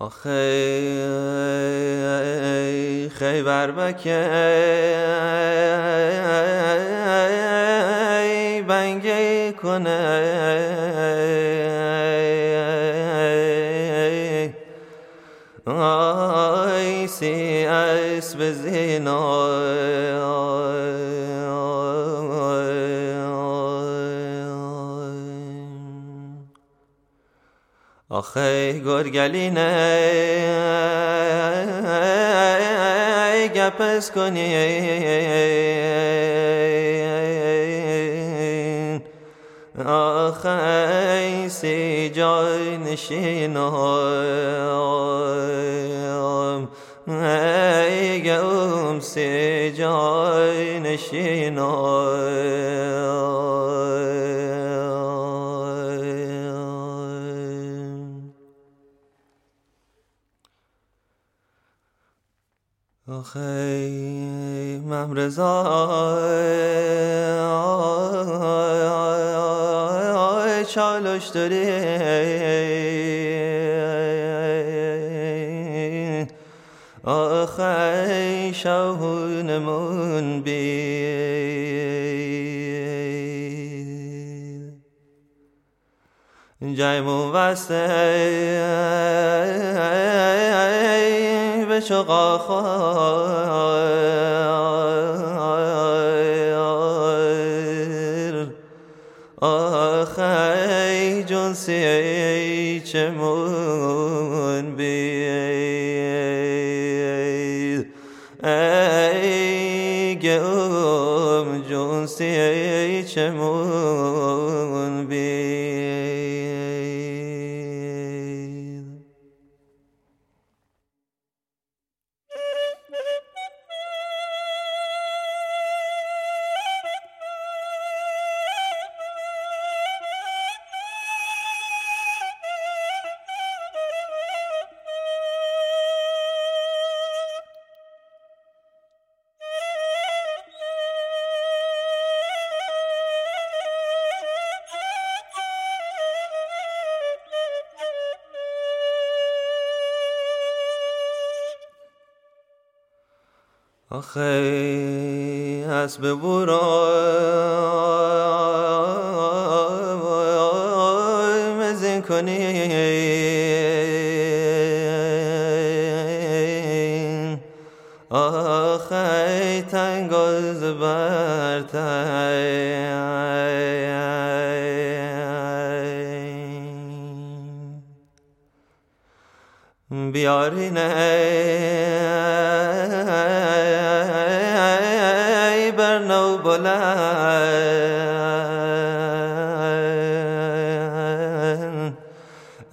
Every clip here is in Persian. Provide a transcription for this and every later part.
آخه خیبر بکه بنگی کنه. آی سی اسب زینا. آخه گرگلینه گپس کنی. آخه سی جای نشینم ای گم سی جای نشینم آخی ممرزا چالش داری؟ آخی شهونمون بی. جایمون وسته به شقا خواهر آخی جنسی چمون بید ای گم جنسی چمون آخی اسب برای مزین کنی. آخی تنگاز برتای بیارینه بر نو بلند.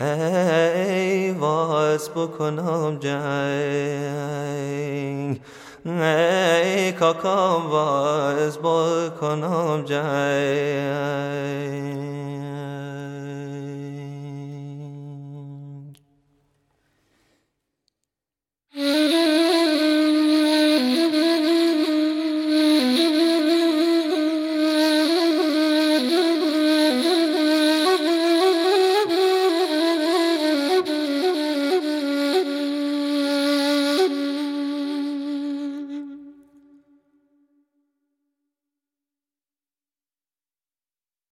ای واس بکنم جنگ. ای کاکام واس بکنم جنگ.